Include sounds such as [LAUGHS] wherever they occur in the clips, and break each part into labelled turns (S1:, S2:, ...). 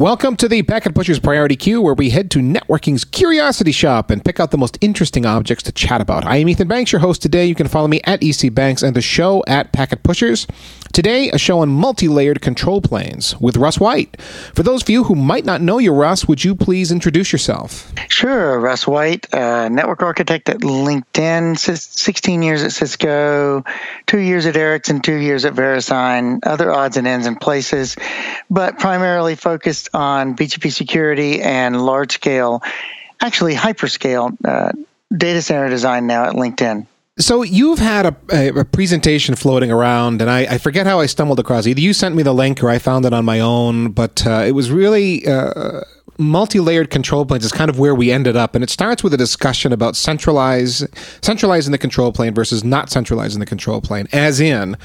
S1: Welcome to the Packet Pushers Priority Queue, where we head to networking's curiosity shop and pick out the most interesting objects to chat about. I am Ethan Banks, your host today. You can follow me at EC Banks and the show at Packet Pushers. Today, a show on multi-layered control planes with Russ White. For those of you who might not know you, Russ, would you please introduce yourself?
S2: Sure, Russ White, uh, network architect at LinkedIn, 16 years at Cisco, two years at Ericsson, two years at VeriSign, other odds and ends and places, but primarily focused on BGP security and large scale, actually hyperscale uh, data center design now at LinkedIn.
S1: So you've had a, a, a presentation floating around, and I, I, forget how I stumbled across. It. Either you sent me the link, or I found it on my own. But uh, it was really uh, multi-layered control planes is kind of where we ended up, and it starts with a discussion about centralize centralizing the control plane versus not centralizing the control plane, as in.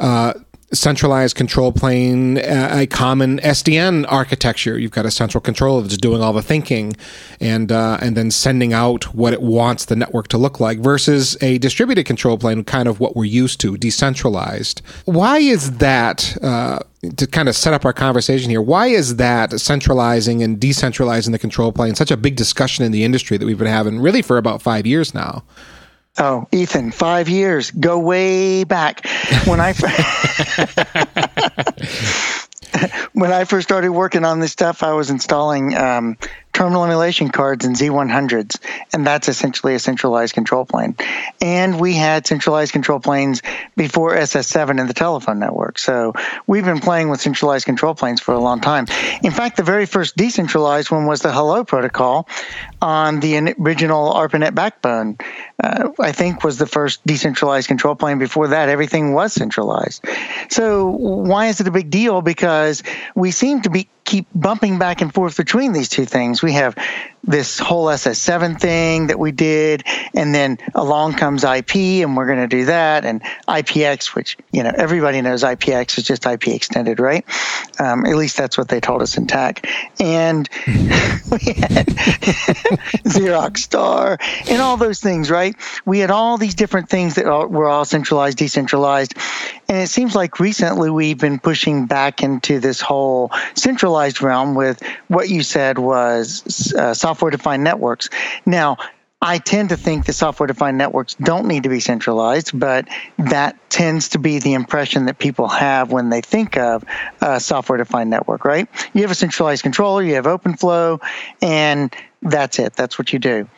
S1: Uh, centralized control plane, a common SDN architecture. You've got a central controller that's doing all the thinking, and uh, and then sending out what it wants the network to look like. Versus a distributed control plane, kind of what we're used to, decentralized. Why is that? Uh, to kind of set up our conversation here, why is that centralizing and decentralizing the control plane such a big discussion in the industry that we've been having really for about five years now?
S2: Oh, Ethan, five years. Go way back. When I [LAUGHS] [LAUGHS] when I first started working on this stuff, I was installing um, terminal emulation cards and Z100s, and that's essentially a centralized control plane. And we had centralized control planes before SS7 in the telephone network. So we've been playing with centralized control planes for a long time. In fact, the very first decentralized one was the Hello protocol on the original ARPANET backbone. Uh, I think was the first decentralized control plane. Before that, everything was centralized. So why is it a big deal? Because we seem to be keep bumping back and forth between these two things. We have this whole SS7 thing that we did, and then along comes IP, and we're going to do that, and IPX, which you know everybody knows IPX is just IP extended, right? Um, at least that's what they told us in TAC. And [LAUGHS] we had [LAUGHS] Xerox Star and all those things, right? We had all these different things that were all centralized, decentralized, and it seems like recently we've been pushing back into this whole centralized realm with what you said was uh, software defined networks. Now, I tend to think that software defined networks don't need to be centralized, but that tends to be the impression that people have when they think of a software defined network, right? You have a centralized controller, you have OpenFlow, and that's it. That's what you do.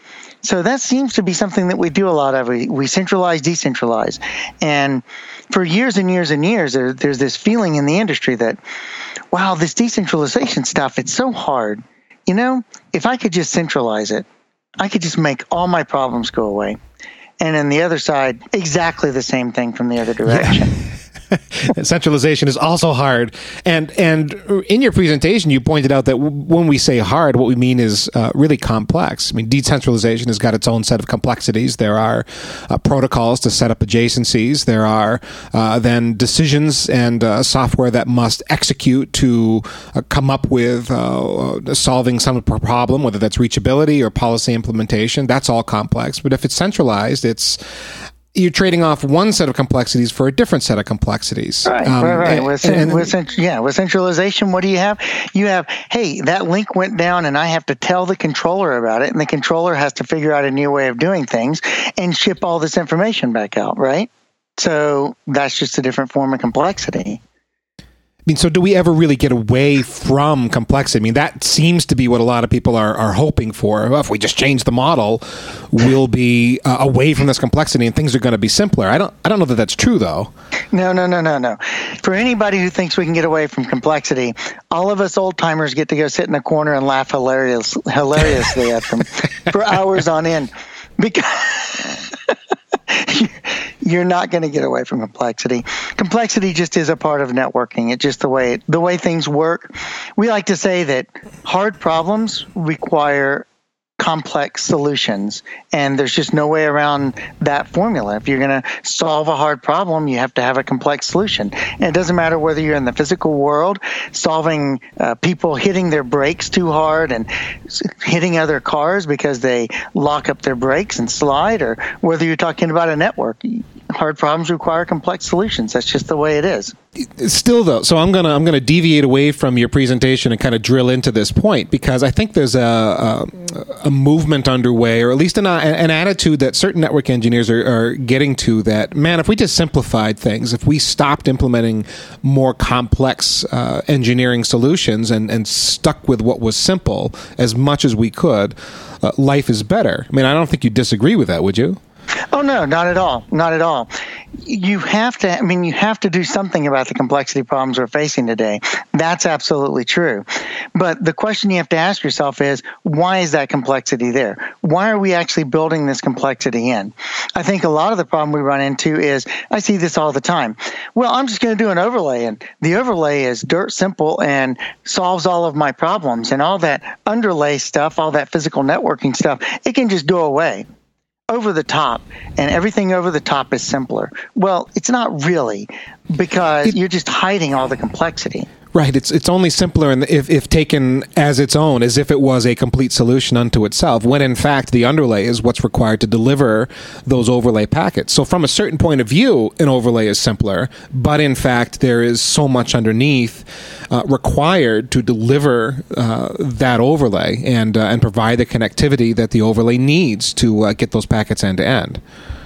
S2: So that seems to be something that we do a lot of. We, we centralize, decentralize. And for years and years and years, there, there's this feeling in the industry that, wow, this decentralization stuff, it's so hard. You know, if I could just centralize it, I could just make all my problems go away. And then the other side, exactly the same thing from the other direction. Yeah. [LAUGHS] [LAUGHS]
S1: centralization is also hard. And and in your presentation, you pointed out that when we say hard, what we mean is uh, really complex. I mean, decentralization has got its own set of complexities. There are uh, protocols to set up adjacencies. There are uh, then decisions and uh, software that must execute to uh, come up with uh, solving some problem, whether that's reachability or policy implementation. That's all complex. But if it's centralized, it's you're trading off one set of complexities for a different set of complexities.
S2: Right, um, right, right. And, with, and, with, yeah, with centralization, what do you have? You have, hey, that link went down, and I have to tell the controller about it, and the controller has to figure out a new way of doing things and ship all this information back out, right? So that's just a different form of complexity.
S1: I mean, so do we ever really get away from complexity? I mean, that seems to be what a lot of people are, are hoping for. Well, if we just change the model, we'll be uh, away from this complexity and things are going to be simpler. I don't, I don't know that that's true, though.
S2: No, no, no, no, no. For anybody who thinks we can get away from complexity, all of us old timers get to go sit in a corner and laugh hilarious, hilariously at them [LAUGHS] for hours on end because. You're not going to get away from complexity. Complexity just is a part of networking. It's just the way the way things work. We like to say that hard problems require complex solutions. And there's just no way around that formula. If you're going to solve a hard problem, you have to have a complex solution. And it doesn't matter whether you're in the physical world, solving uh, people hitting their brakes too hard and hitting other cars because they lock up their brakes and slide, or whether you're talking about a network hard problems require complex solutions. That's just the way it is.
S1: Still, though, so I'm gonna I'm gonna deviate away from your presentation and kind of drill into this point because I think there's a a, a movement underway, or at least an, an attitude that certain network engineers are, are getting to. That man, if we just simplified things, if we stopped implementing more complex uh, engineering solutions and and stuck with what was simple as much as we could, uh, life is better. I mean, I don't think you disagree with that, would you?
S2: Oh no, not at all, not at all. You have to. I mean, you have to do something about the complexity problems we're facing today. That's absolutely true. But the question you have to ask yourself is, why is that complexity there? Why are we actually building this complexity in? I think a lot of the problem we run into is, I see this all the time. Well, I'm just going to do an overlay, and the overlay is dirt simple and solves all of my problems, and all that underlay stuff, all that physical networking stuff, it can just go away over the top and everything over the top is simpler. Well, it's not really because you're just hiding all the complexity.
S1: Right. It's it's only simpler if, if taken as its own, as if it was a complete solution unto itself, when in fact the underlay is what's required to deliver those overlay packets. So from a certain point of view, an overlay is simpler, but in fact there is so much underneath uh, required to deliver uh, that overlay and uh, and provide the connectivity that the overlay needs to uh, get those packets end to end.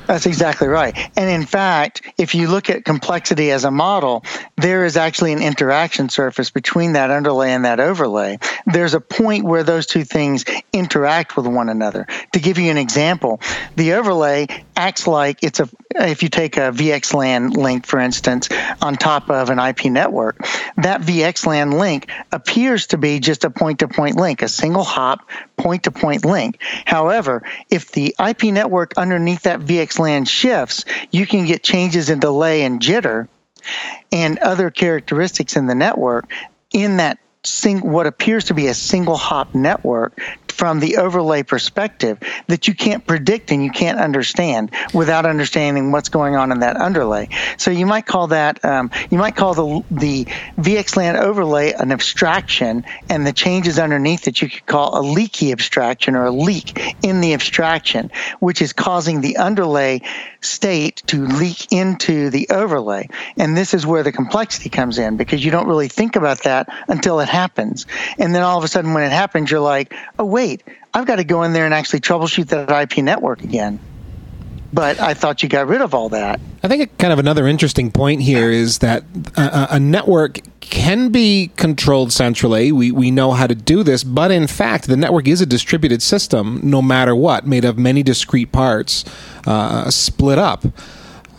S2: That's exactly right. And in fact, if you look at complexity as a model, there is actually an interaction surface between that underlay and that overlay. There's a point where those two things interact with one another. To give you an example, the overlay acts like it's a if you take a VXLAN link, for instance, on top of an IP network, that VXLAN link appears to be just a point to point link, a single hop point to point link. However, if the IP network underneath that VXLAN shifts, you can get changes in delay and jitter and other characteristics in the network in that sing, what appears to be a single hop network from the overlay perspective that you can't predict and you can't understand without understanding what's going on in that underlay. So you might call that um, you might call the the VXLAN overlay an abstraction, and the changes underneath that you could call a leaky abstraction or a leak in the abstraction, which is causing the underlay state to leak into the overlay. And this is where the complexity comes in because you don't really think about that until it happens. And then all of a sudden, when it happens, you're like, oh, wait, I've got to go in there and actually troubleshoot that IP network again. But I thought you got rid of all that.
S1: I think kind of another interesting point here is that a, a network can be controlled centrally. We, we know how to do this, but in fact, the network is a distributed system, no matter what, made of many discrete parts uh, split up.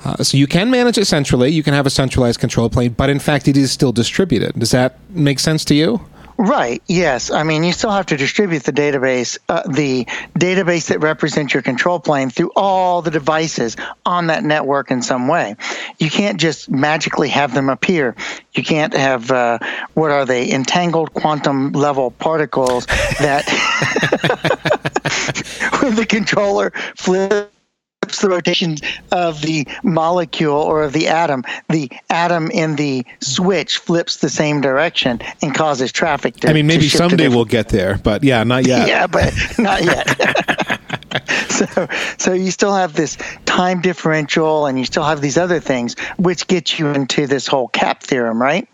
S1: Uh, so you can manage it centrally. You can have a centralized control plane, but in fact, it is still distributed. Does that make sense to you?
S2: Right. Yes. I mean, you still have to distribute the database, uh, the database that represents your control plane through all the devices on that network in some way. You can't just magically have them appear. You can't have uh, what are they entangled quantum level particles that when [LAUGHS] [LAUGHS] the controller flips the rotation of the molecule or of the atom, the atom in the switch flips the same direction and causes traffic to.
S1: I mean, maybe someday we'll get there, but yeah, not yet. [LAUGHS]
S2: yeah, but not yet. [LAUGHS] [LAUGHS] so, so you still have this time differential, and you still have these other things, which get you into this whole CAP theorem, right?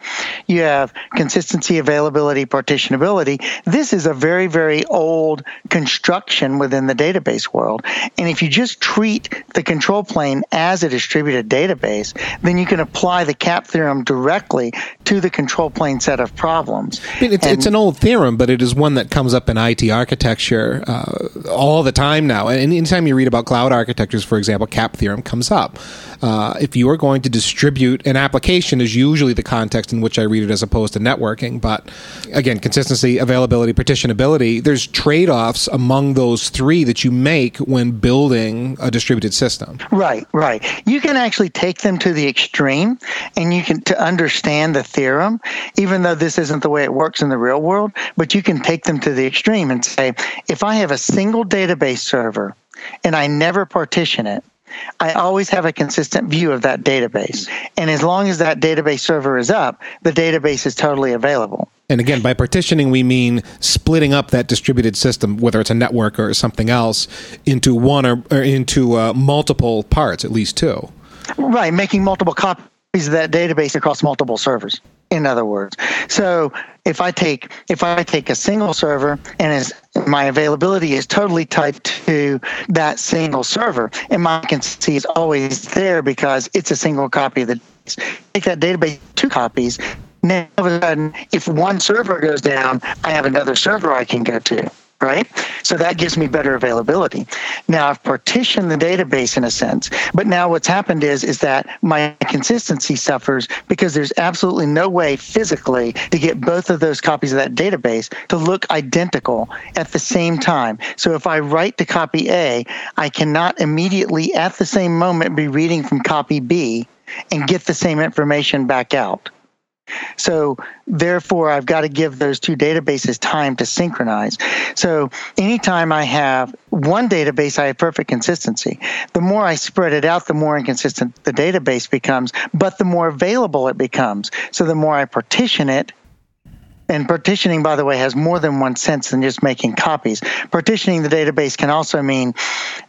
S2: You have consistency, availability, partitionability. This is a very, very old construction within the database world, and if you just treat the control plane as a distributed database, then you can apply the CAP theorem directly to the control plane set of problems.
S1: I mean, it's, and, it's an old theorem, but it is one that comes up in IT architecture uh, all the time now. And anytime you read about cloud architectures, for example, CAP theorem comes up. Uh, if you are going to distribute an application, is usually the context in which I read it as opposed to networking. But again, consistency, availability, partitionability, there's trade offs among those three that you make when building a distributed system.
S2: Right, right. You can actually take them to the extreme and you can to understand the theorem, even though this isn't the way it works in the real world, but you can take them to the extreme and say, if I have a single database server and I never partition it, I always have a consistent view of that database. And as long as that database server is up, the database is totally available.
S1: And again, by partitioning, we mean splitting up that distributed system, whether it's a network or something else, into one or, or into uh, multiple parts, at least two.
S2: Right, making multiple copies of that database across multiple servers. In other words, so if I take if I take a single server and as my availability is totally tied to that single server, and my consistency is always there because it's a single copy of the take that database two copies. Now, all of a sudden, if one server goes down, I have another server I can go to right? So that gives me better availability. Now I've partitioned the database in a sense, but now what's happened is is that my consistency suffers because there's absolutely no way physically to get both of those copies of that database to look identical at the same time. So if I write to copy A, I cannot immediately at the same moment be reading from copy B and get the same information back out. So therefore, I've got to give those two databases time to synchronize. So anytime I have one database, I have perfect consistency. The more I spread it out, the more inconsistent the database becomes, but the more available it becomes. So the more I partition it, and partitioning, by the way, has more than one sense than just making copies. Partitioning the database can also mean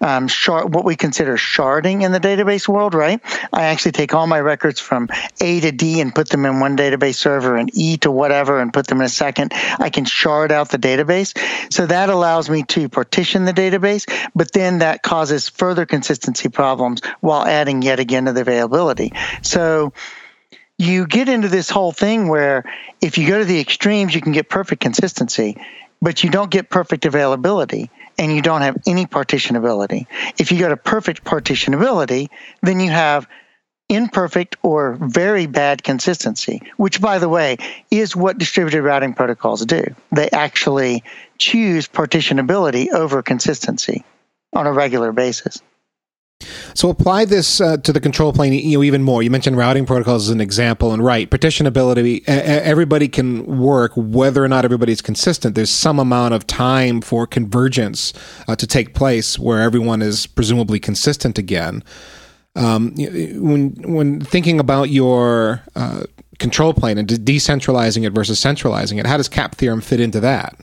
S2: um, shard, what we consider sharding in the database world, right? I actually take all my records from A to D and put them in one database server and E to whatever and put them in a second. I can shard out the database. So that allows me to partition the database, but then that causes further consistency problems while adding yet again to the availability. So, you get into this whole thing where if you go to the extremes, you can get perfect consistency, but you don't get perfect availability and you don't have any partitionability. If you go to perfect partitionability, then you have imperfect or very bad consistency, which, by the way, is what distributed routing protocols do. They actually choose partitionability over consistency on a regular basis.
S1: So apply this uh, to the control plane you know, even more. You mentioned routing protocols as an example, and right, partitionability. Everybody can work whether or not everybody's consistent. There's some amount of time for convergence uh, to take place where everyone is presumably consistent again. Um, when when thinking about your uh, control plane and de- decentralizing it versus centralizing it, how does CAP theorem fit into that?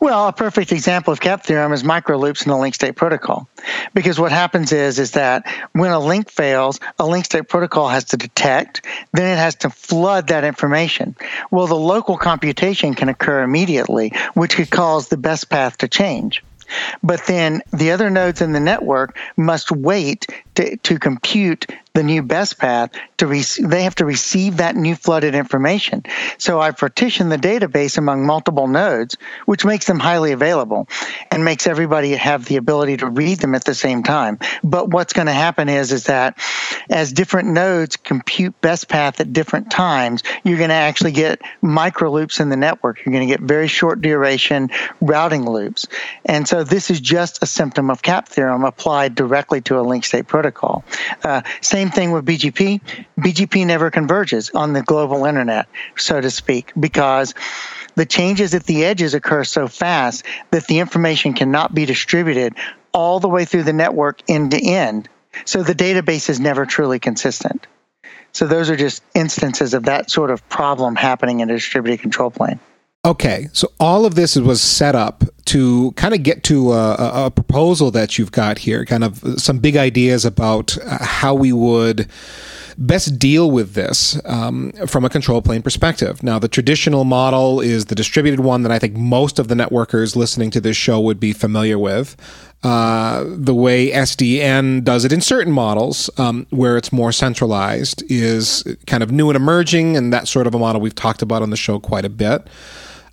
S2: Well, a perfect example of CAP theorem is microloops in the link state protocol. Because what happens is is that when a link fails, a link state protocol has to detect, then it has to flood that information. Well, the local computation can occur immediately, which could cause the best path to change. But then the other nodes in the network must wait to, to compute the new best path to re- they have to receive that new flooded information. So I partition the database among multiple nodes, which makes them highly available and makes everybody have the ability to read them at the same time. But what's going to happen is is that as different nodes compute best path at different times, you're going to actually get micro loops in the network. You're going to get very short duration routing loops. And so this is just a symptom of CAP theorem applied directly to a link state protocol. Uh, same same thing with BGP. BGP never converges on the global internet, so to speak, because the changes at the edges occur so fast that the information cannot be distributed all the way through the network end to end. So the database is never truly consistent. So those are just instances of that sort of problem happening in a distributed control plane.
S1: Okay, so all of this was set up to kind of get to a, a, proposal that you've got here, kind of some big ideas about uh, how we would best deal with this um, from a control plane perspective. Now, the traditional model is the distributed one that I think most of the networkers listening to this show would be familiar with. Uh, the way SDN does it in certain models, um, where it's more centralized, is kind of new and emerging, and that sort of a model we've talked about on the show quite a bit.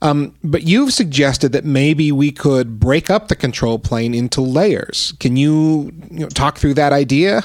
S1: Um, but you've suggested that maybe we could break up the control plane into layers. Can you, you know, talk through that idea?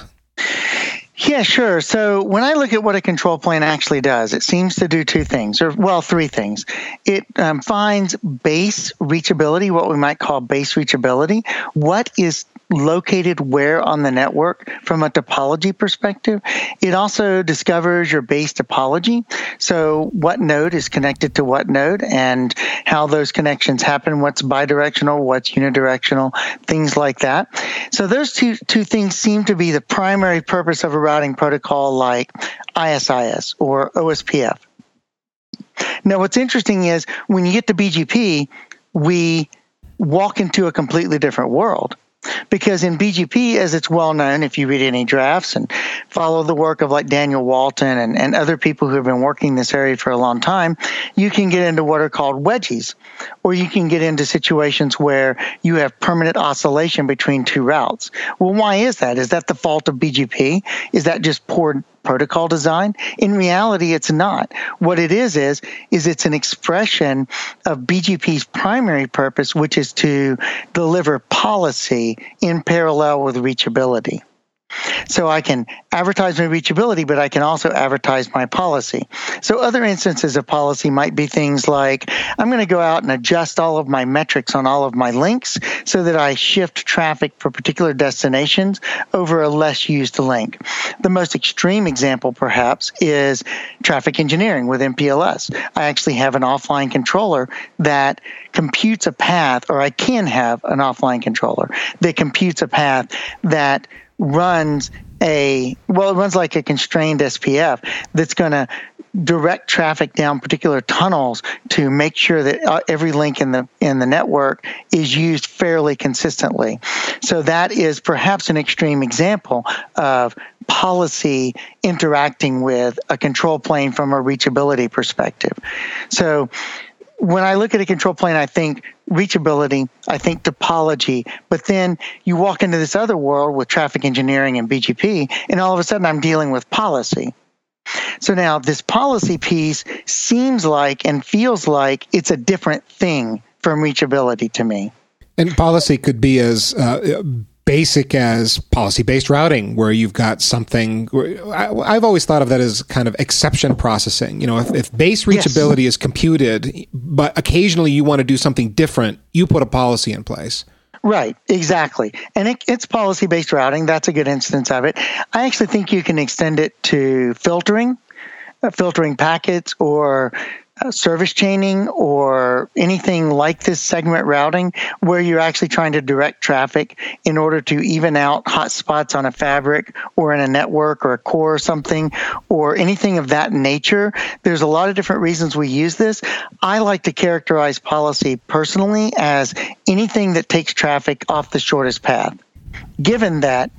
S2: Yeah, sure. So when I look at what a control plane actually does, it seems to do two things, or well, three things. It um, finds base reachability, what we might call base reachability. What is located where on the network from a topology perspective. It also discovers your base topology. So what node is connected to what node and how those connections happen, what's bidirectional, what's unidirectional, things like that. So those two, two things seem to be the primary purpose of a routing protocol like ISIS or OSPF. Now, what's interesting is when you get to BGP, we walk into a completely different world Because in BGP, as it's well known, if you read any drafts and follow the work of like Daniel Walton and, and other people who have been working this area for a long time, you can get into what are called wedgies, or you can get into situations where you have permanent oscillation between two routes. Well, why is that? Is that the fault of BGP? Is that just poor protocol design. In reality, it's not. What it is is is it's an expression of BGP's primary purpose, which is to deliver policy in parallel with reachability. So I can advertise my reachability, but I can also advertise my policy. So other instances of policy might be things like I'm going to go out and adjust all of my metrics on all of my links so that I shift traffic for particular destinations over a less used link. The most extreme example, perhaps, is traffic engineering with MPLS. I actually have an offline controller that computes a path, or I can have an offline controller that computes a path that runs a well, it runs like a constrained SPF that's going to direct traffic down particular tunnels to make sure that uh, every link in the in the network is used fairly consistently. So that is perhaps an extreme example of policy interacting with a control plane from a reachability perspective. So when I look at a control plane, I think reachability, I think topology, but then you walk into this other world with traffic engineering and BGP, and all of a sudden I'm dealing with policy. So now this policy piece seems like and feels like it's a different thing from reachability to me.
S1: And policy could be as uh, basic as policy based routing, where you've got something. I, have always thought of that as kind of exception processing. You know, if, if base reachability yes. is computed, but occasionally you want to do something different, you put a policy in place.
S2: Right, exactly. And it, it's policy based routing. That's a good instance of it. I actually think you can extend it to filtering, uh, filtering packets, or Uh, service chaining or anything like this segment routing where you're actually trying to direct traffic in order to even out hotspots on a fabric or in a network or a core or something or anything of that nature. There's a lot of different reasons we use this. I like to characterize policy personally as anything that takes traffic off the shortest path. Given that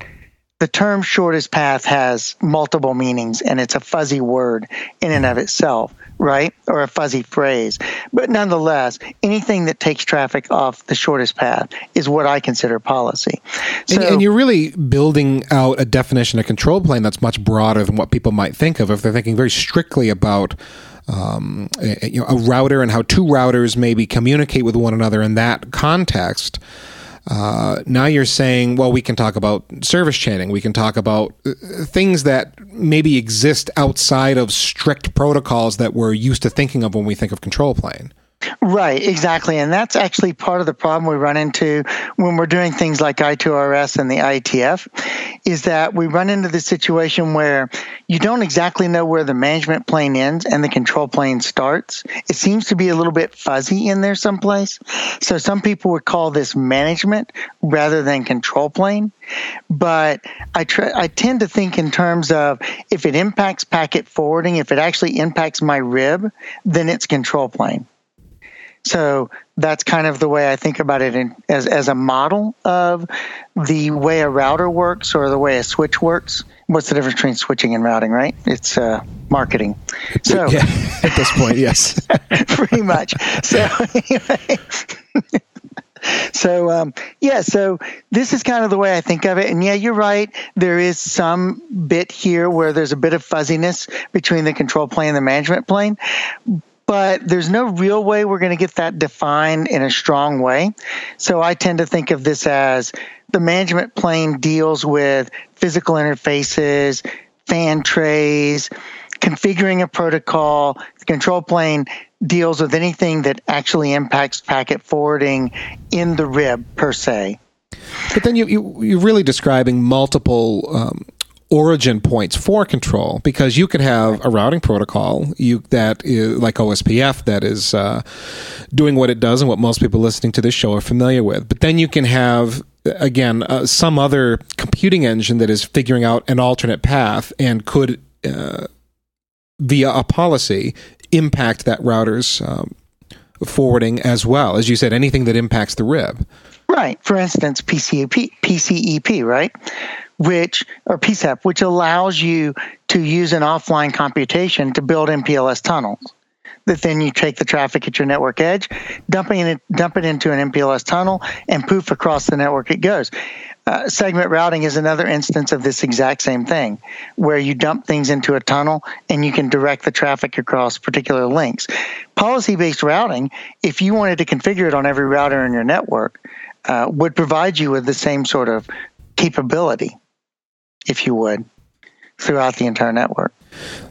S2: the term shortest path has multiple meanings and it's a fuzzy word in and of itself right? Or a fuzzy phrase. But nonetheless, anything that takes traffic off the shortest path is what I consider policy.
S1: So, and, and, you're really building out a definition of control plane that's much broader than what people might think of if they're thinking very strictly about. Um, a, you know, a router and how two routers maybe communicate with one another in that context. Uh, now you're saying, well, we can talk about service chaining. We can talk about uh, things that maybe exist outside of strict protocols that we're used to thinking of when we think of control plane.
S2: Right, exactly. And that's actually part of the problem we run into when we're doing things like I2RS and the IETF is that we run into the situation where you don't exactly know where the management plane ends and the control plane starts. It seems to be a little bit fuzzy in there someplace. So some people would call this management rather than control plane. But I try, I tend to think in terms of if it impacts packet forwarding, if it actually impacts my rib, then it's control plane. So that's kind of the way I think about it in, as, as a model of the way a router works or the way a switch works. What's the difference between switching and routing, right? It's uh, marketing.
S1: So yeah, at this point, yes, [LAUGHS]
S2: pretty much. So anyway. [LAUGHS] so um, yeah so this is kind of the way i think of it and yeah you're right there is some bit here where there's a bit of fuzziness between the control plane and the management plane but there's no real way we're going to get that defined in a strong way. So I tend to think of this as the management plane deals with physical interfaces, fan trays, configuring a protocol. The control plane deals with anything that actually impacts packet forwarding in the rib per se.
S1: But then you, you you're really describing multiple um, origin points for control because you could have a routing protocol you that is like OSPF that is uh, doing what it does and what most people listening to this show are familiar with. But then you can have again uh, some other computing engine that is figuring out an alternate path and could uh, via a policy impact that router's um, forwarding as well as you said anything that impacts the rib
S2: Right. For instance, PCEP, PCEP, right? Which, or PCEP, which allows you to use an offline computation to build MPLS tunnels. That then you take the traffic at your network edge, dumping it, dump it into an MPLS tunnel, and poof, across the network it goes. Uh, segment routing is another instance of this exact same thing, where you dump things into a tunnel and you can direct the traffic across particular links. Policy based routing, if you wanted to configure it on every router in your network, uh, would provide you with the same sort of capability, if you would, throughout the entire network.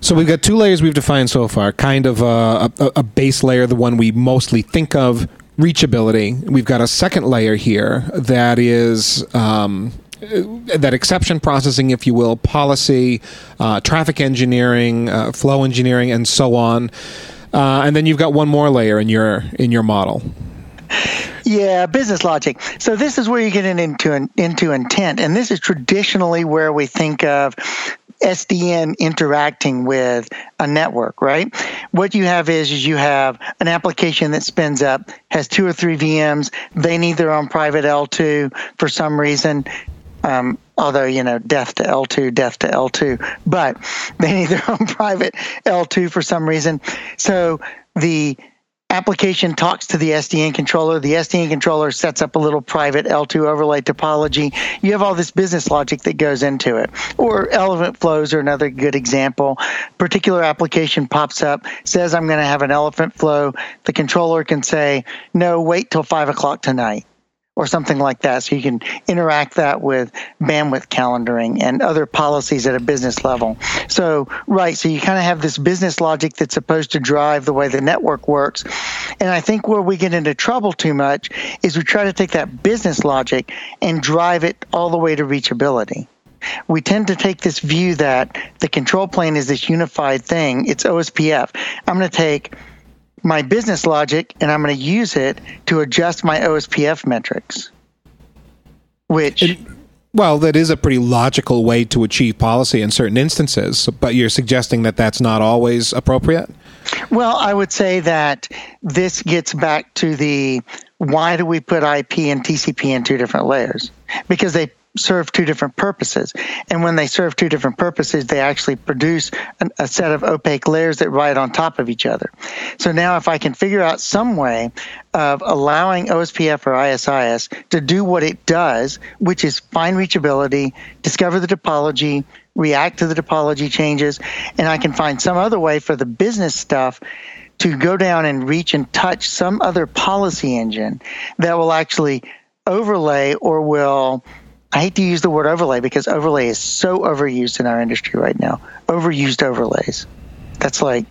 S1: So we've got two layers we've defined so far. Kind of a, a, a, base layer, the one we mostly think of, reachability. We've got a second layer here that is. Um, that exception processing, if you will, policy, uh, traffic engineering, uh, flow engineering, and so on. Uh, and then you've got one more layer in your in your model.
S2: Yeah, business logic. So this is where you get into into intent, and this is traditionally where we think of SDN interacting with a network, right? What you have is, is you have an application that spins up, has two or three VMs. They need their own private L2 for some reason. Um, although you know death to L2, death to L2, but they need their own [LAUGHS] private L2 for some reason. So the application talks to the SDN controller. The SDN controller sets up a little private L2 overlay topology. You have all this business logic that goes into it. Or elephant flows are another good example. Particular application pops up, says I'm going to have an elephant flow. The controller can say, no, wait till five o'clock tonight or something like that. So you can interact that with bandwidth calendaring and other policies at a business level. So, right. So you kind of have this business logic that's supposed to drive the way the network works. And I think where we get into trouble too much is we try to take that business logic and drive it all the way to reachability we tend to take this view that the control plane is this unified thing. It's OSPF. I'm going to take my business logic and I'm going to use it to adjust my OSPF metrics. Which.
S1: It, well, that is a pretty logical way to achieve policy in certain instances, but you're suggesting that that's not always appropriate?
S2: Well, I would say that this gets back to the why do we put IP and TCP in two different layers? Because they serve two different purposes. And when they serve two different purposes, they actually produce an, a set of opaque layers that ride on top of each other. So now, if I can figure out some way of allowing OSPF or ISIS to do what it does, which is find reachability, discover the topology, react to the topology changes, and I can find some other way for the business stuff to go down and reach and touch some other policy engine that will actually overlay or will I hate to use the word overlay because overlay is so overused in our industry right now. Overused overlays. That's like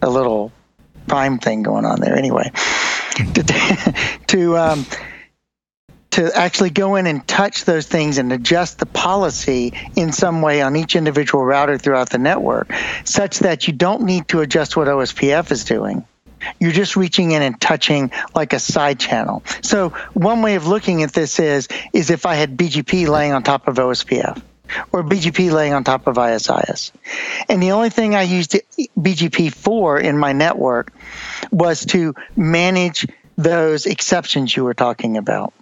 S2: a little prime thing going on there. Anyway, [LAUGHS] to to, um, to actually go in and touch those things and adjust the policy in some way on each individual router throughout the network, such that you don't need to adjust what OSPF is doing you're just reaching in and touching like a side channel. So one way of looking at this is is if I had BGP laying on top of OSPF or BGP laying on top of ISIS. And the only thing I used BGP for in my network was to manage those exceptions you were talking about.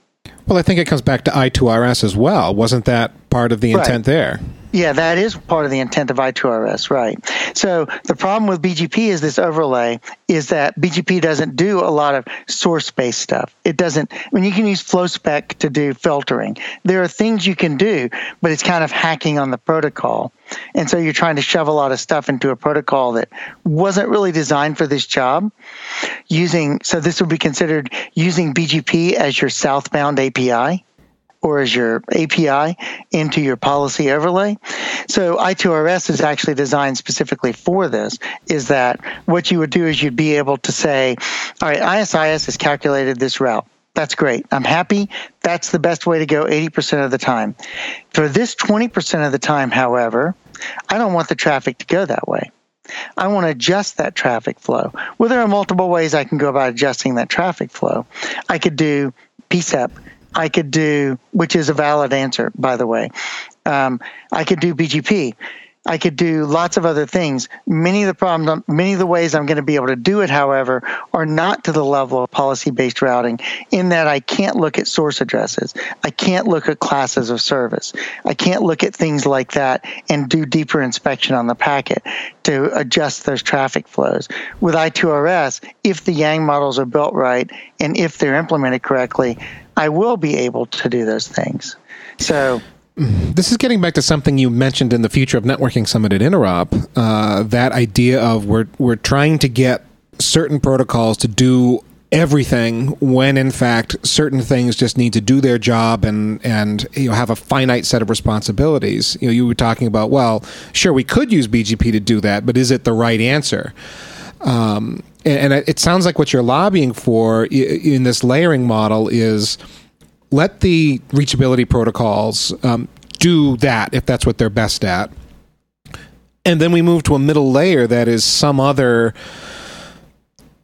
S1: Well, I think it comes back to I2RS as well. Wasn't that part of the intent right. there?
S2: Yeah, that is part of the intent of I2RS, right. So the problem with BGP is this overlay is that BGP doesn't do a lot of source-based stuff. It doesn't, I mean, you can use FlowSpec to do filtering. There are things you can do, but it's kind of hacking on the protocol. And so you're trying to shove a lot of stuff into a protocol that wasn't really designed for this job. Using, so this would be considered using BGP as your southbound API or as your API into your policy overlay. So I2RS is actually designed specifically for this, is that what you would do is you'd be able to say, all right, ISIS has calculated this route. That's great. I'm happy. That's the best way to go 80% of the time. For this 20% of the time, however, I don't want the traffic to go that way. I want to adjust that traffic flow. Well, there are multiple ways I can go about adjusting that traffic flow. I could do PCEP, I could do, which is a valid answer, by the way. Um, I could do BGP. I could do lots of other things. Many of the problems, many of the ways I'm going to be able to do it, however, are not to the level of policy based routing in that I can't look at source addresses. I can't look at classes of service. I can't look at things like that and do deeper inspection on the packet to adjust those traffic flows. With I2RS, if the Yang models are built right and if they're implemented correctly, I will be able to do those things. So,
S1: this is getting back to something you mentioned in the Future of Networking Summit at Interop. Uh, that idea of we're we're trying to get certain protocols to do everything when in fact certain things just need to do their job and and you know have a finite set of responsibilities. You know, you were talking about well, sure we could use BGP to do that, but is it the right answer? Um, and, and it sounds like what you're lobbying for in this layering model is let the reachability protocols um, do that if that's what they're best at. And then we move to a middle layer that is some other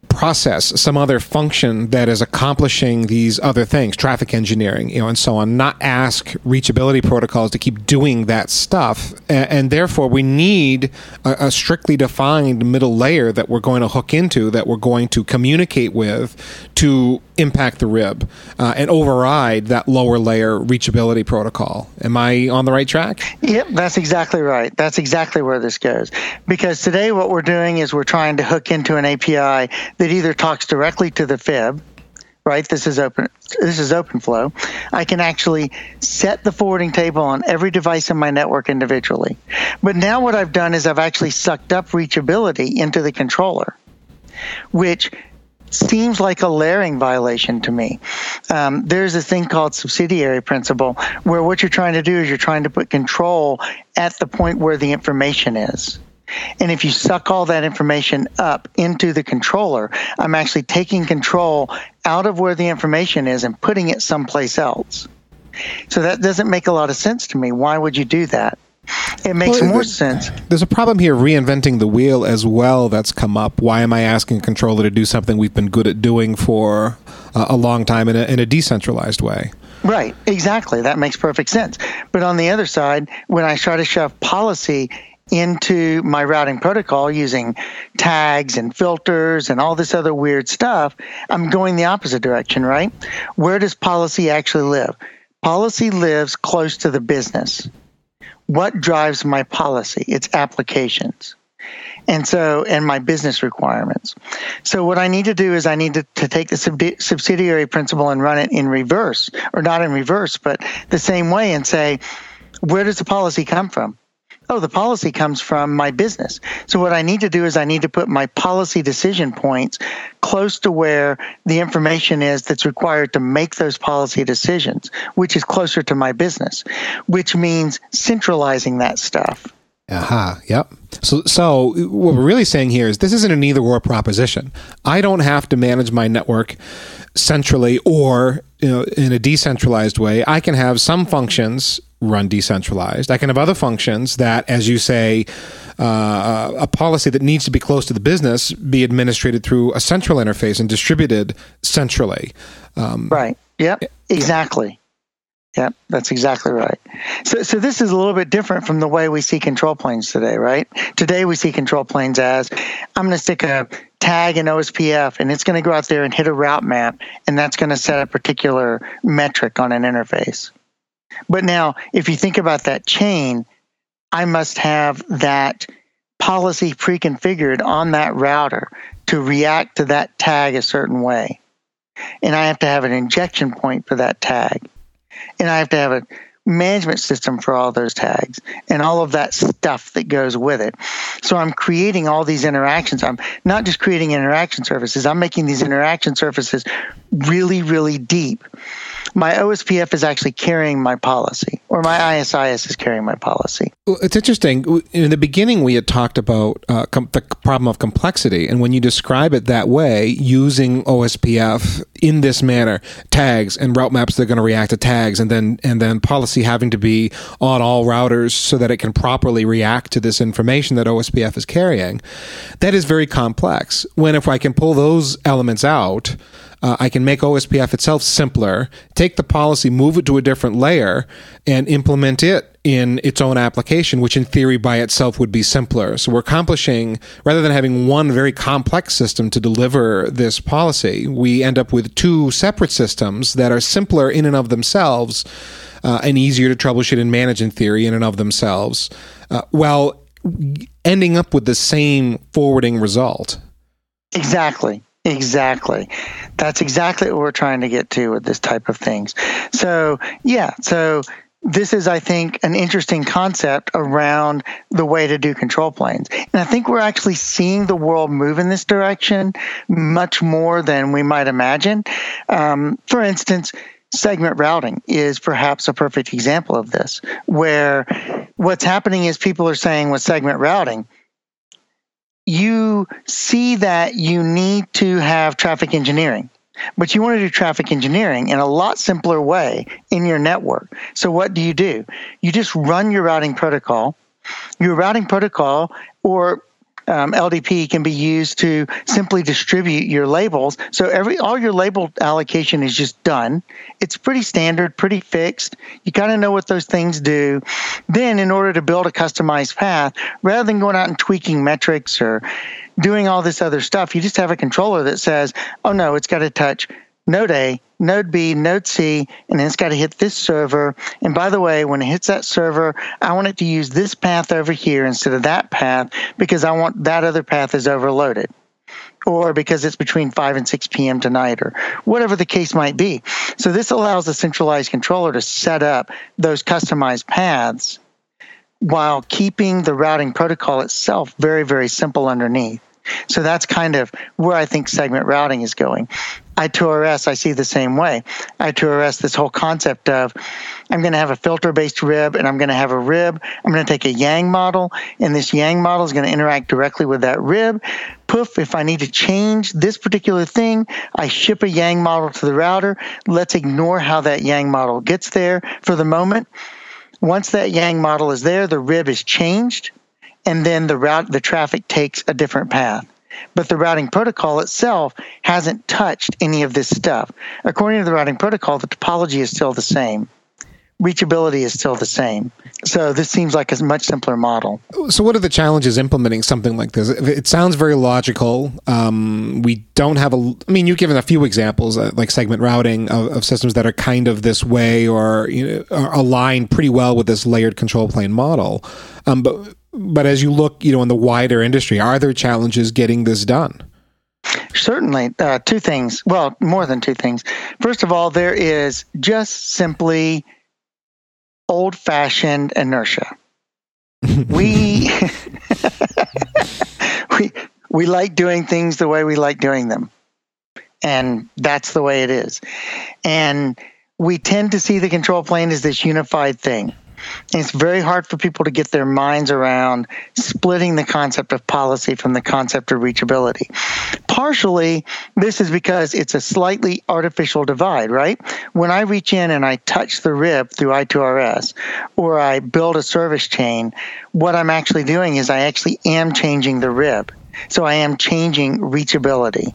S1: process, some other function that is accomplishing these other things, traffic engineering, you know, and so on. Not ask reachability protocols to keep doing that stuff, and, and therefore we need a, a, strictly defined middle layer that we're going to hook into, that we're going to communicate with to impact the rib uh, and override that lower layer reachability protocol. Am I on the right track?
S2: Yep, that's exactly right. That's exactly where this goes. Because today what we're doing is we're trying to hook into an API that either talks directly to the fib, right? This is open. This is OpenFlow. I can actually set the forwarding table on every device in my network individually. But now what I've done is I've actually sucked up reachability into the controller, which seems like a layering violation to me. Um, there's a thing called subsidiarity principle where what you're trying to do is you're trying to put control at the point where the information is. And if you suck all that information up into the controller, I'm actually taking control out of where the information is and putting it someplace else. So that doesn't make a lot of sense to me. Why would you do that? It makes well, more sense.
S1: There's a problem here reinventing the wheel as well that's come up. Why am I asking a controller to do something we've been good at doing for uh, a long time in a, in a decentralized way?
S2: Right, exactly. That makes perfect sense. But on the other side, when I try to shove policy into my routing protocol using tags and filters and all this other weird stuff, I'm going the opposite direction, right? Where does policy actually live? Policy lives close to the business what drives my policy? It's applications. And so, and my business requirements. So, what I need to do is I need to, to take the subsidiarity principle and run it in reverse, or not in reverse, but the same way and say, where does the policy come from? Oh, the policy comes from my business. So what I need to do is I need to put my policy decision points close to where the information is that's required to make those policy decisions, which is closer to my business, which means centralizing that stuff.
S1: Aha. Uh-huh, yep. So, so what we're really saying here is this isn't an either or proposition. I don't have to manage my network centrally or you know in a decentralized way. I can have some functions run decentralized. I can have other functions that, as you say, uh, a policy that needs to be close to the business be administrated through a central interface and distributed centrally.
S2: Um, right. Yep. Exactly. Yep. That's exactly right. So, so this is a little bit different from the way we see control planes today, right? Today we see control planes as I'm going to stick a tag in OSPF and it's going to go out there and hit a route map and that's going to set a particular metric on an interface. But now, if you think about that chain, I must have that policy pre-configured on that router to react to that tag a certain way. And I have to have an injection point for that tag. And I have to have a management system for all those tags and all of that stuff that goes with it. So I'm creating all these interactions. I'm not just creating interaction surfaces, I'm making these interaction surfaces really, really deep my OSPF is actually carrying my policy, or my ISIS is carrying my policy.
S1: Well, it's interesting. In the beginning, we had talked about uh, com- the problem of complexity, and when you describe it that way, using OSPF in this manner, tags and route maps that are going to react to tags, and then and then policy having to be on all routers so that it can properly react to this information that OSPF is carrying, that is very complex. When if I can pull those elements out uh, I can make OSPF itself simpler, take the policy, move it to a different layer, and implement it in its own application, which in theory by itself would be simpler. So we're accomplishing, rather than having one very complex system to deliver this policy, we end up with two separate systems that are simpler in and of themselves uh, and easier to troubleshoot and manage in theory in and of themselves, uh, while ending up with the same forwarding result.
S2: Exactly. Exactly. That's exactly what we're trying to get to with this type of things. So, yeah, so this is, I think, an interesting concept around the way to do control planes. And I think we're actually seeing the world move in this direction much more than we might imagine. Um, for instance, segment routing is perhaps a perfect example of this, where what's happening is people are saying with segment routing, you see that you need to have traffic engineering but you want to do traffic engineering in a lot simpler way in your network. So what do you do? You just run your routing protocol. Your routing protocol or um, LDP can be used to simply distribute your labels. So every all your label allocation is just done. It's pretty standard, pretty fixed. You kind of know what those things do. Then, in order to build a customized path, rather than going out and tweaking metrics or doing all this other stuff. You just have a controller that says, oh no, it's got to touch node A, node B, node C, and then it's got to hit this server. And by the way, when it hits that server, I want it to use this path over here instead of that path because I want that other path is overloaded. Or because it's between 5 and 6 p.m. tonight, or whatever the case might be. So, this allows the centralized controller to set up those customized paths while keeping the routing protocol itself very, very simple underneath. So that's kind of where I think segment routing is going. I2RS, I see the same way. I2RS, this whole concept of I'm going to have a filter based rib and I'm going to have a rib. I'm going to take a Yang model, and this Yang model is going to interact directly with that rib. Poof, if I need to change this particular thing, I ship a Yang model to the router. Let's ignore how that Yang model gets there for the moment. Once that Yang model is there, the rib is changed and then the route the traffic takes a different path but the routing protocol itself hasn't touched any of this stuff. According to the routing protocol the topology is still the same. Reachability is still the same. So this seems like a much simpler model.
S1: So what are the challenges implementing something like this? It sounds very logical. Um, we don't have a i mean you've given a few examples uh, like segment routing of, of, systems that are kind of this way or you know, are aligned pretty well with this layered control plane model. Um, but but as you look, you know, in the wider industry, are there challenges getting this done?
S2: Certainly, uh, two things. Well, more than two things. First of all, there is just simply old-fashioned inertia. [LAUGHS] we [LAUGHS] we we like doing things the way we like doing them, and that's the way it is. And we tend to see the control plane as this unified thing. And it's very hard for people to get their minds around splitting the concept of policy from the concept of reachability. Partially, this is because it's a slightly artificial divide, right? When I reach in and I touch the rib through I2RS or I build a service chain, what I'm actually doing is I actually am changing the rib. So I am changing reachability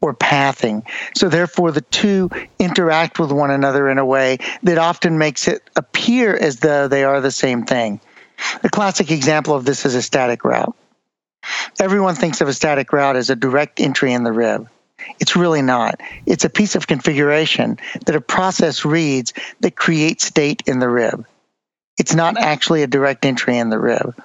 S2: or pathing. So therefore, the two interact with one another in a way that often makes it appear as though they are the same thing. A classic example of this is a static route. Everyone thinks of a static route as a direct entry in the rib. It's really not. It's a piece of configuration that a process reads that creates state in the rib. It's not actually a direct entry in the rib.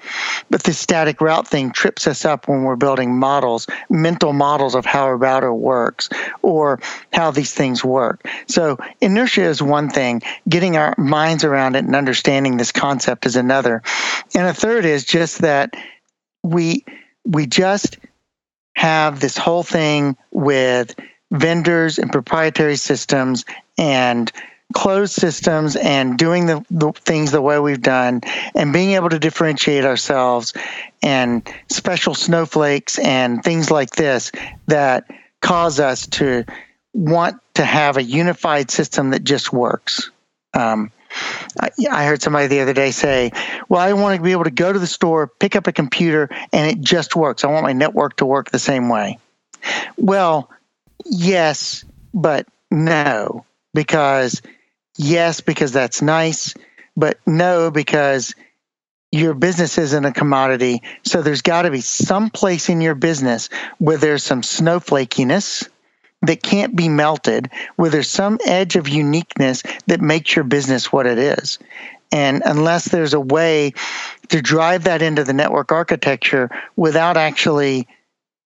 S2: But this static route thing trips us up when we're building models, mental models of how a router works or how these things work. So inertia is one thing, getting our minds around it and understanding this concept is another. And a third is just that we we just have this whole thing with vendors and proprietary systems and closed systems and doing the, the, things the way we've done and being able to differentiate ourselves and special snowflakes and things like this that cause us to want to have a unified system that just works. Um, I, I heard somebody the other day say, Well, I want to be able to go to the store, pick up a computer, and it just works. I want my network to work the same way. Well, yes, but no, because yes, because that's nice, but no, because your business isn't a commodity. So there's got to be some place in your business where there's some snowflakiness that can't be melted, where there's some edge of uniqueness that makes your business what it is. And unless there's a way to drive that into the network architecture without actually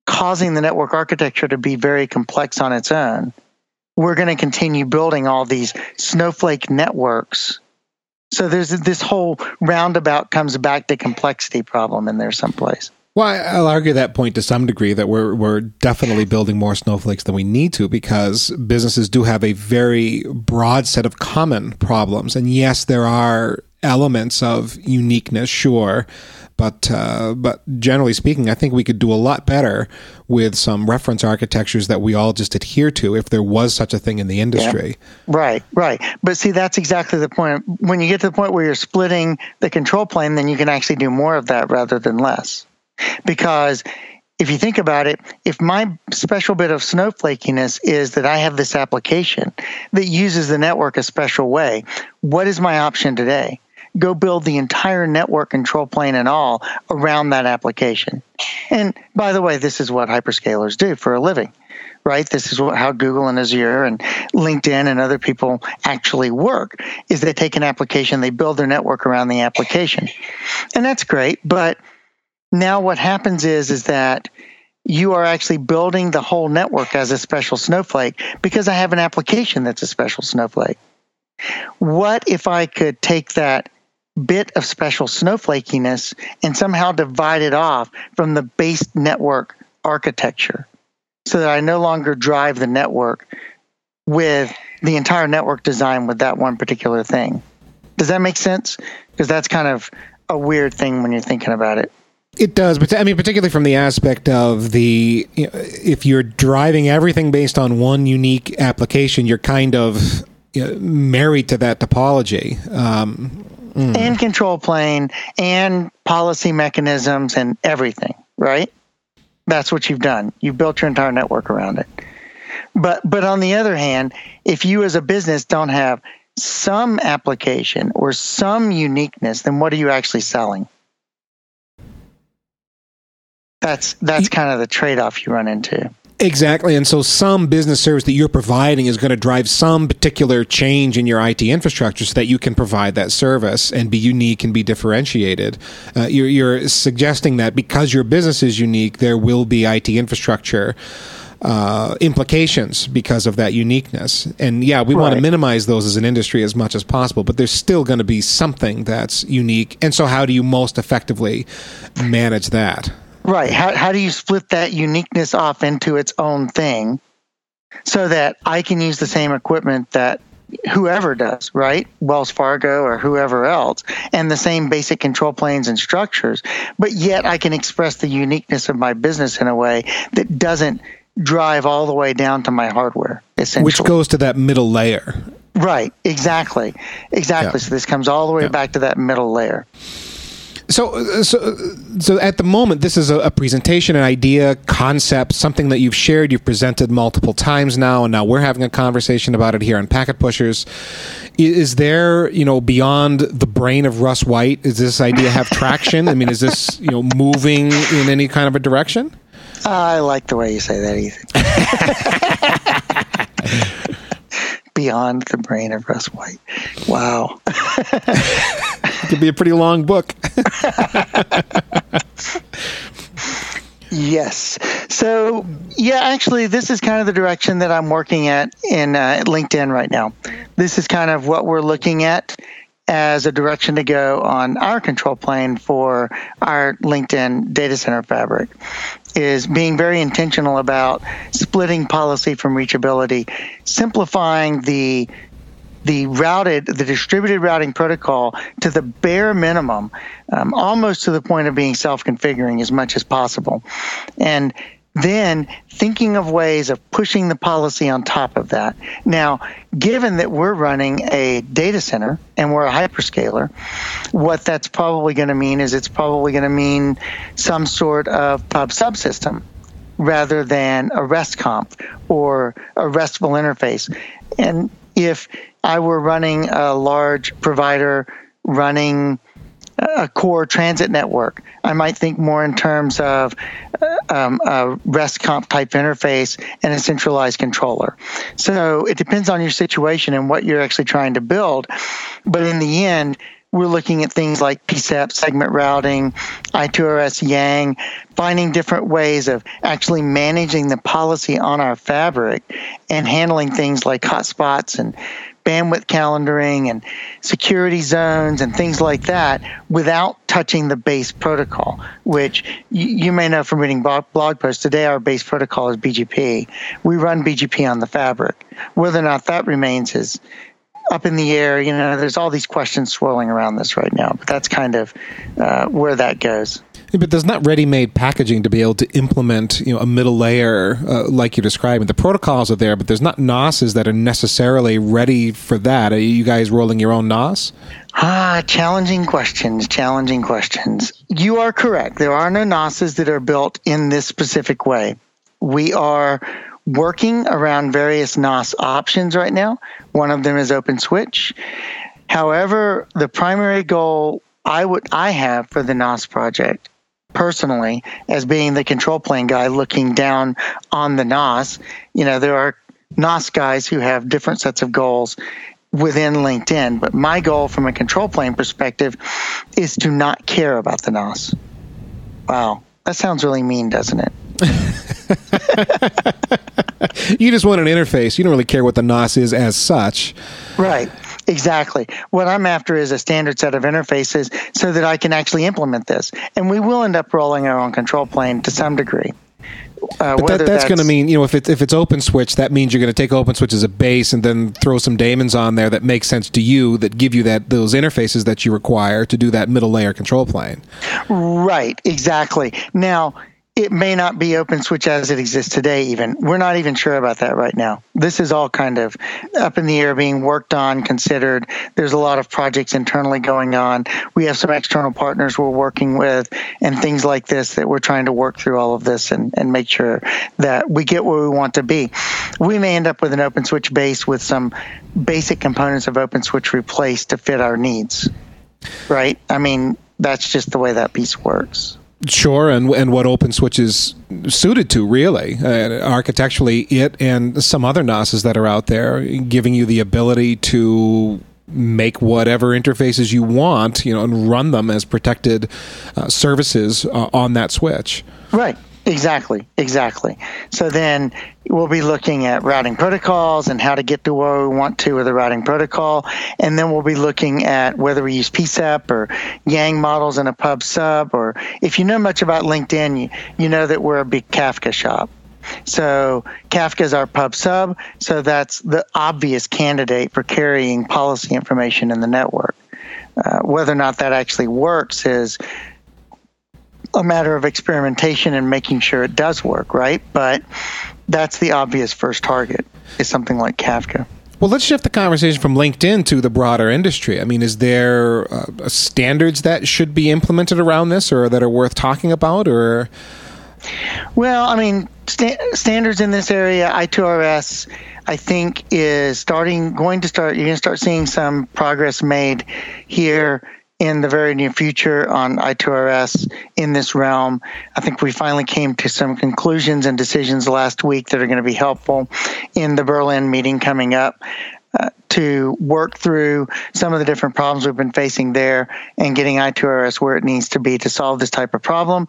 S2: causing the network architecture to be very complex on its own, we're going to continue building all these snowflake networks. So there's this whole roundabout comes back to complexity problem in there someplace.
S1: Well, I'll argue that point to some degree that we're we're definitely building more snowflakes than we need to because businesses do have a very broad set of common problems, and yes, there are elements of uniqueness, sure, but uh, but generally speaking, I think we could do a lot better with some reference architectures that we all just adhere to if there was such a thing in the industry.
S2: Yeah. Right, right. But see, that's exactly the point. When you get to the point where you're splitting the control plane, then you can actually do more of that rather than less. Because if you think about it, if my special bit of snowflakiness is that I have this application that uses the network a special way, what is my option today? Go build the entire network control plane and all around that application. And by the way, this is what hyperscalers do for a living, right? This is what, how Google and Azure and LinkedIn and other people actually work is they take an application, they build their network around the application. And that's great, but now what happens is is that you are actually building the whole network as a special snowflake because I have an application that's a special snowflake. What if I could take that bit of special snowflakiness and somehow divide it off from the base network architecture so that I no longer drive the network with the entire network design with that one particular thing. Does that make sense? Because that's kind of a weird thing when you're thinking about it.
S1: It does, but I mean, particularly from the aspect of the you know, if you're driving everything based on one unique application, you're kind of you know, married to that topology. Um,
S2: mm. and control plane and policy mechanisms and everything, right? That's what you've done. You've built your entire network around it. But but on the other hand, if you as a business don't have some application or some uniqueness, then what are you actually selling? That's that's kind of the trade-off you run into.
S1: Exactly. And so some business service that you're providing is going to drive some particular change in your IT infrastructure so that you can provide that service and be unique and be differentiated. Uh, you're, you're, suggesting that because your business is unique, there will be IT infrastructure. Uh, implications because of that uniqueness. And yeah, we right. want to minimize those as an industry as much as possible, but there's still going to be something that's unique. And so, how do you most effectively manage that?
S2: Right. How, how do you split that uniqueness off into its own thing so that I can use the same equipment that whoever does, right? Wells Fargo or whoever else, and the same basic control planes and structures, but yet I can express the uniqueness of my business in a way that doesn't drive all the way down to my hardware, essentially.
S1: Which goes to that middle layer.
S2: Right, exactly. Exactly. Yeah. So this comes all the way yeah. back to that middle layer.
S1: So, uh, so, uh, so at the moment, this is a, a, presentation, an idea, concept, something that you've shared, you've presented multiple times now, and now we're having a conversation about it here on Packet Pushers. Is there, you know, beyond the brain of Russ White, does this idea have traction? I mean, is this, you know, moving in any kind of a direction?
S2: I like the way you say that, Ethan. [LAUGHS] beyond the brain of Russ White. Wow.
S1: It [LAUGHS] could be a pretty long book.
S2: yes. So, yeah, actually, this is kind of the direction that I'm working at in uh, LinkedIn right now. This is kind of what we're looking at as a direction to go on our control plane for our LinkedIn data center fabric is being very intentional about splitting policy from reachability, simplifying the the routed, the distributed routing protocol to the bare minimum, um, almost to the point of being self-configuring as much as possible, and then thinking of ways of pushing the policy on top of that. Now, given that we're running a data center and we're a hyperscaler, what that's probably going to mean is it's probably going to mean some sort of pub subsystem rather than a RESTCONF or a RESTful interface. And if I were running a large provider running a core transit network. I might think more in terms of uh, um, a RESTCONF type interface and a centralized controller. So it depends on your situation and what you're actually trying to build. But in the end, we're looking at things like PCEP, segment routing, I2RS Yang, finding different ways of actually managing the policy on our fabric and handling things like hotspots and bandwidth calendaring and security zones and things like that without touching the base protocol, which you, you may know from reading blog, blog posts. Today, our base protocol is BGP. We run BGP on the fabric. Whether or not that remains is up in the air. You know, there's all these questions swirling around this right now, but that's kind of uh, where that goes.
S1: But there's not ready-made packaging to be able to implement, you know, a middle layer uh, like you're describing. The protocols are there, but there's not NOSes that are necessarily ready for that. Are you guys rolling your own NOS?
S2: Ah, challenging questions. Challenging questions. You are correct. There are no NOSes that are built in this specific way. We are working around various NOS options right now. One of them is OpenSwitch. However, the primary goal I would I have for the NOS project personally as being the control plane guy looking down on the NOS, you know, there are NOS guys who have different sets of goals within LinkedIn, but my goal from a control plane perspective is to not care about the NOS. Wow, that sounds really mean, doesn't it? [LAUGHS]
S1: you just want an interface. You don't really care what the NOS is as such.
S2: Right. Exactly. What I'm after is a standard set of interfaces so that I can actually implement this. And we will end up rolling our own control plane to some degree.
S1: Uh, but that, that's, that's going to mean, you know, if it's if it's OpenSwitch, that means you're going to take OpenSwitch as a base and then throw some daemons on there that make sense to you that give you that those interfaces that you require to do that middle layer control plane.
S2: Right, exactly. Now, it may not be OpenSwitch as it exists today even. We're not even sure about that right now. This is all kind of up in the air being worked on considered. There's a lot of projects internally going on. We have some external partners we're working with and things like this that we're trying to work through all of this and, and make sure that we get where we want to be. We may end up with an OpenSwitch base with some basic components of OpenSwitch replaced to fit our needs right? I mean that's just the way that piece works
S1: Sure, and and what OpenSwitch is suited to, really, uh, architecturally, it and some other NOSes that are out there, giving you the ability to make whatever interfaces you want, you know, and run them as protected uh, services uh, on that switch.
S2: Right. Exactly, exactly. So then we'll be looking at routing protocols and how to get to where we want to with the routing protocol. And then we'll be looking at whether we use PCEP or Yang models in a pub sub. Or if you know much about LinkedIn, you, you know that we're a big Kafka shop. So Kafka is our pub sub. So that's the obvious candidate for carrying policy information in the network. Uh, whether or not that actually works is a matter of experimentation and making sure it does work, right? But that's the obvious first target is something like Kafka.
S1: Well, let's shift the conversation from LinkedIn to the broader industry. I mean, is there uh, standards that should be implemented around this, or that are worth talking about, or?
S2: Well, I mean, st- standards in this area, I2RS, I think is starting, going to start. You're going to start seeing some progress made here in the very near future on I2RS in this realm. I think we finally came to some conclusions and decisions last week that are going to be helpful in the Berlin meeting coming up. Uh, to work through some of the different problems we've been facing there and getting I2RS where it needs to be to solve this type of problem.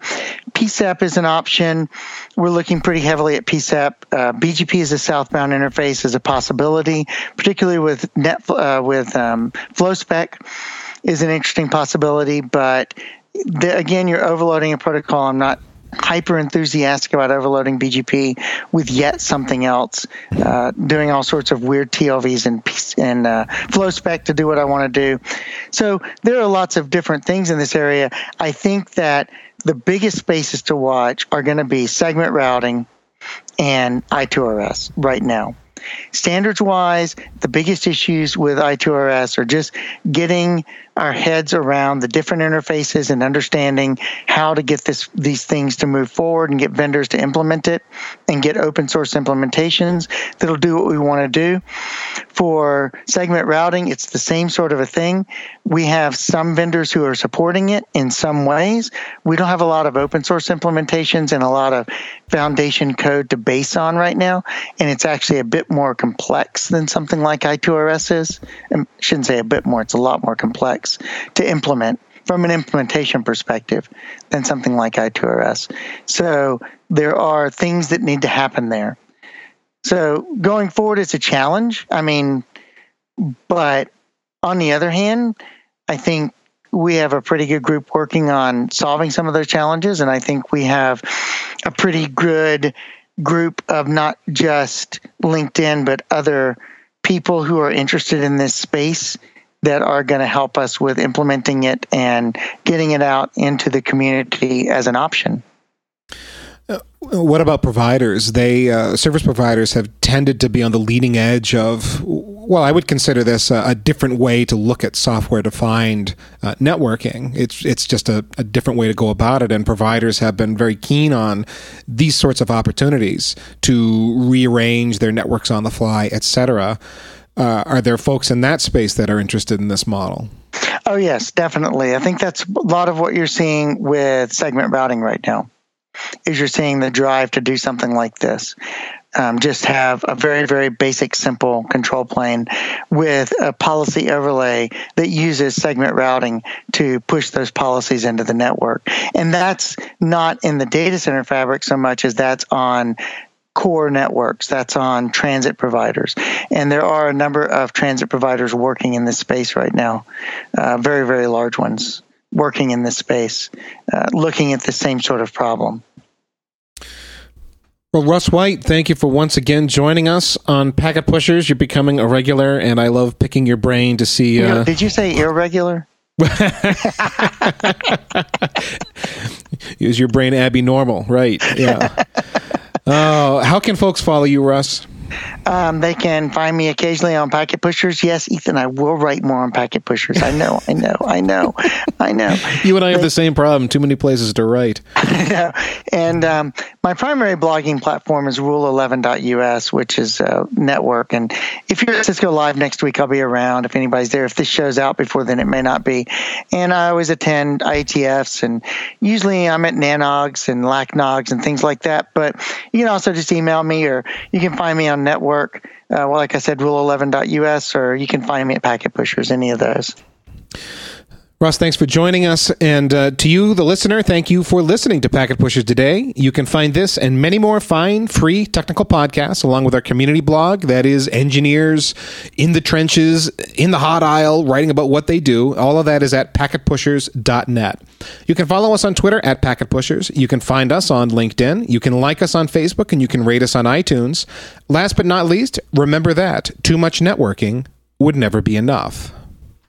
S2: PCEP is an option. We're looking pretty heavily at PCEP. Uh, BGP as a southbound interface is a possibility, particularly with net uh, with um, FlowSpec is an interesting possibility. But the, again, you're overloading a protocol. I'm not hyper enthusiastic about overloading BGP with yet something else, uh, doing all sorts of weird TLVs and and uh, FlowSpec to do what I want to do. So there are lots of different things in this area. I think that the biggest spaces to watch are going to be segment routing and I2RS right now. Standards wise, the biggest issues with I2RS are just getting our heads around the different interfaces and understanding how to get this these things to move forward and get vendors to implement it and get open source implementations that'll do what we want to do. For segment routing, it's the same sort of a thing. We have some vendors who are supporting it in some ways. We don't have a lot of open source implementations and a lot of foundation code to base on right now, and it's actually a bit more complex than something like I2RS is. I shouldn't say a bit more; it's a lot more complex to implement from an implementation perspective than something like I2RS. So there are things that need to happen there. So going forward, it's a challenge. I mean, but on the other hand, I think we have a pretty good group working on solving some of those challenges, and I think we have a pretty good group of not just LinkedIn but other people who are interested in this space that are going to help us with implementing it and getting it out into the community as an option.
S1: What about providers? They uh, service providers have tended to be on the leading edge of. Well, I would consider this a, a different way to look at software-defined uh, networking. It's it's just a, a, different way to go about it, and providers have been very keen on these sorts of opportunities to rearrange their networks on the fly, etc. Uh, are there folks in that space that are interested in this model?
S2: Oh yes, definitely. I think that's a lot of what you're seeing with segment routing right now is you're seeing the drive to do something like this. Um, just have a very, very basic, simple control plane with a policy overlay that uses segment routing to push those policies into the network. And that's not in the data center fabric so much as that's on core networks. That's on transit providers. And there are a number of transit providers working in this space right now, uh, very, very large ones working in this space, uh, looking at the same sort of problem.
S1: Well, Russ White, thank you for once again joining us on Packet Pushers. You're becoming a regular, and I love picking your brain to see.
S2: Uh... Did you say irregular? [LAUGHS]
S1: Use your brain, Abby Normal, right? Yeah. [LAUGHS] oh, how can folks follow you, Russ?
S2: Um, they can find me occasionally on Packet Pushers. Yes, Ethan, I will write more on Packet Pushers. I know, I know, I know, I know. [LAUGHS]
S1: You and I have the same problem. Too many places to write. [LAUGHS]
S2: and um, my primary blogging platform is rule11.us, which is a network. And if you're at Cisco Live next week, I'll be around. If anybody's there, if this show's out before then, it may not be. And I always attend IETFs, and usually I'm at NANOGs and LACNOGs and things like that. But you can also just email me, or you can find me on network. Uh, well, like I said, rule11.us, or you can find me at Packet Pushers, any of those.
S1: Russ, thanks for joining us. And uh, to you, the listener, thank you for listening to Packet Pushers today. You can find this and many more fine, free technical podcasts along with our community blog that is engineers in the trenches, in the hot aisle, writing about what they do. All of that is at packetpushers.net. You can follow us on Twitter at Packet Pushers. You can find us on LinkedIn. You can like us on Facebook and you can rate us on iTunes. Last but not least, remember that too much networking would never be enough.